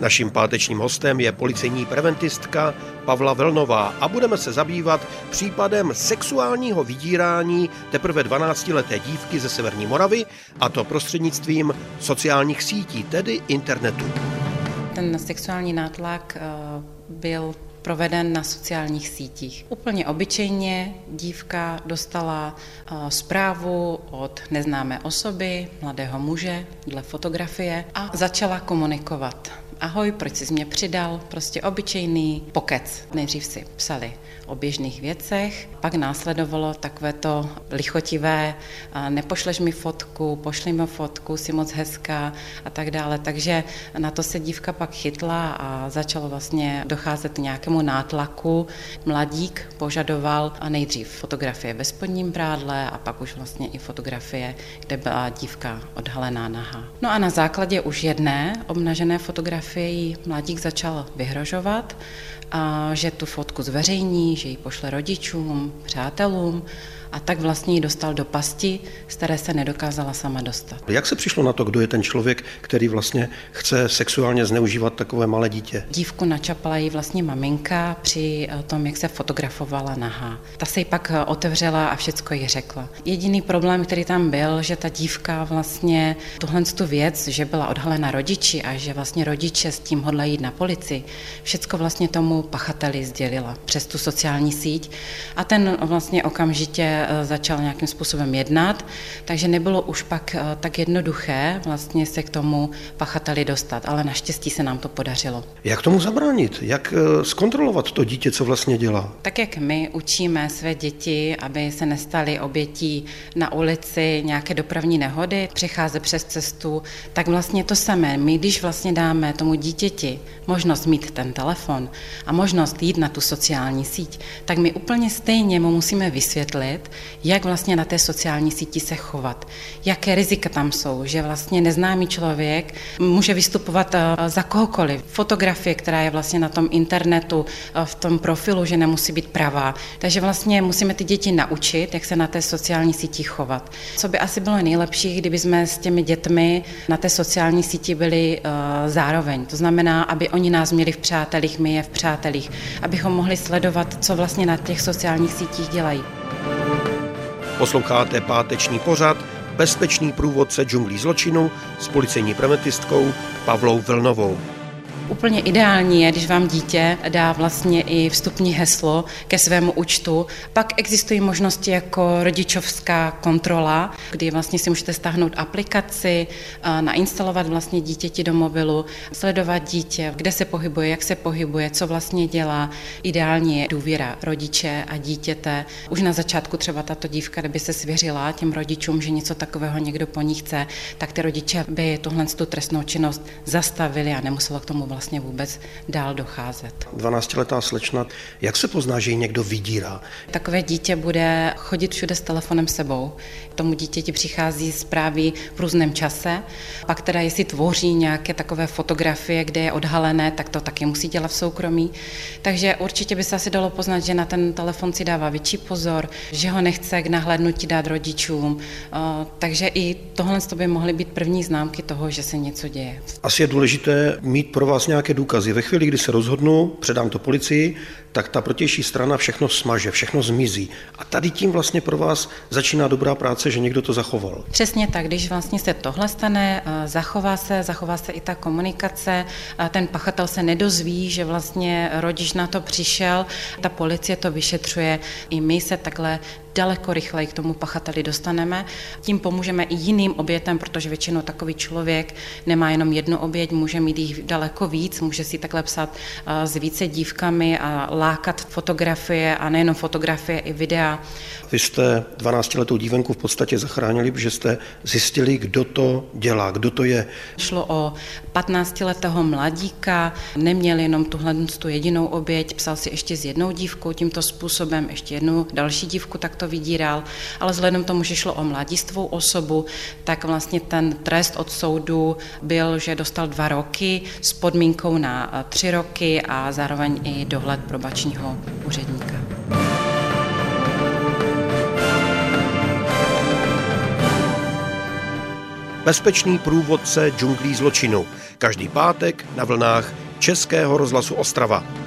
Naším pátečním hostem je policejní preventistka Pavla Velnová a budeme se zabývat případem sexuálního vydírání teprve 12-leté dívky ze Severní Moravy a to prostřednictvím sociálních sítí, tedy internetu. Ten sexuální nátlak eh, byl proveden na sociálních sítích. Úplně obyčejně dívka dostala eh, zprávu od neznámé osoby, mladého muže, dle fotografie a začala komunikovat ahoj, proč jsi mě přidal, prostě obyčejný pokec. Nejdřív si psali o běžných věcech, pak následovalo takové to lichotivé, nepošleš mi fotku, pošli mi fotku, jsi moc hezká a tak dále. Takže na to se dívka pak chytla a začalo vlastně docházet k nějakému nátlaku. Mladík požadoval a nejdřív fotografie ve spodním brádle a pak už vlastně i fotografie, kde byla dívka odhalená naha. No a na základě už jedné obnažené fotografie jí mladík začal vyhrožovat, a že tu fotku zveřejní, že ji pošle rodičům, přátelům a tak vlastně ji dostal do pasti, z které se nedokázala sama dostat. Jak se přišlo na to, kdo je ten člověk, který vlastně chce sexuálně zneužívat takové malé dítě? Dívku načapala jí vlastně maminka při eh, tom, jak se fotografovala nahá. Ta se jí pak eh, otevřela a všecko jí řekla. Jediný problém, který tam byl, že ta dívka vlastně tuhle tu věc, že byla odhalena rodiči a že vlastně rodiče s tím hodlají jít na policii, všecko vlastně tomu pachateli sdělila přes tu sociální síť a ten vlastně okamžitě Eh, začal nějakým způsobem jednat, takže nebylo už pak eh, tak jednoduché vlastně se k tomu pachateli dostat, ale naštěstí se nám to podařilo. Jak tomu zabránit? Jak eh, zkontrolovat to dítě, co vlastně dělá? Tak jak my učíme své děti, aby se nestali obětí na ulici nějaké dopravní nehody, přecházet přes cestu, tak vlastně to samé. My, když vlastně dáme tomu dítěti možnost mít ten telefon a možnost jít na tu sociální síť, tak my úplně stejně mu musíme vysvětlit, jak vlastně na té sociální síti se chovat, jaké rizika tam jsou, že vlastně neznámý člověk může vystupovat eh, za kohokoliv. Fotografie, která je vlastně na tom internetu, eh, v tom profilu, že nemusí být pravá. Takže vlastně musíme ty děti naučit, jak se na té sociální síti chovat. Co by asi bylo nejlepší, kdyby jsme s těmi dětmi na té sociální síti byli uh, zároveň. To znamená, aby oni nás měli v přátelích, my je v přátelích, abychom mohli sledovat, co vlastně na těch sociálních sítích dělají. Posloucháte páteční pořad Bezpečný průvodce džunglí zločinu s policejní premetistkou Pavlou Vlnovou. Úplně ideální je, když vám dítě dá vlastně i vstupní heslo ke svému účtu. Pak existují možnosti jako rodičovská kontrola, kdy vlastně si můžete stáhnout aplikaci, nainstalovat vlastně dítěti do mobilu, sledovat dítě, kde se pohybuje, jak se pohybuje, co vlastně dělá. Ideální je důvěra rodiče a dítěte. Už na začátku třeba tato dívka, kdyby se svěřila těm rodičům, že něco takového někdo po ní chce, tak ty rodiče by tuhle tu trestnou činnost zastavili a nemuselo k tomu vlastně vůbec dál docházet. 12-letá slečna, jak se pozná, že ji někdo vydírá? Takové dítě bude chodit všude s telefonem sebou. Tomu dítěti přichází zprávy v různém čase. Pak teda, jestli tvoří nějaké takové fotografie, kde je odhalené, tak to taky musí dělat v soukromí. Takže určitě by se asi dalo poznat, že na ten telefon si dává větší pozor, že ho nechce k nahlédnutí dát rodičům. Takže i tohle by mohly být první známky toho, že se něco děje. Asi je důležité mít pro vás nějaké důkazy. Ve chvíli, kdy se rozhodnu, předám to policii, tak ta protější strana všechno smaže, všechno zmizí. A tady tím vlastně pro vás začíná dobrá práce, že někdo to zachoval. Přesně tak, když vlastně se tohle stane, eh, zachová se, zachová se i ta komunikace, ten pachatel se nedozví, že vlastně rodič na to přišel, ta policie to vyšetřuje, i my se takhle daleko rychleji k tomu pachateli dostaneme. Tím pomůžeme i jiným obětem, protože většinou takový člověk nemá jenom jednu oběť, může mít jich daleko víc, může si takhle psat s více dívkami a lákat fotografie a nejenom fotografie, i videa. Vy jste 12-letou dívenku v podstatě zachránili, protože jste zjistili, kdo to dělá, kdo to je. Šlo o 15-letého mladíka, neměl jenom tuhle tu jedinou oběť, psal si ještě s jednou dívkou tímto způsobem, ještě jednu další dívku takto to vydíral, ale vzhledem tomu, že šlo o mladistvou osobu, tak vlastně ten trest od soudu byl, že dostal dva roky s podmínkou na eh, tři roky a zároveň i dohled probačního úředníka. bezpečný průvodce džunglí zločinu. Každý pátek na vlnách Českého rozhlasu Ostrava.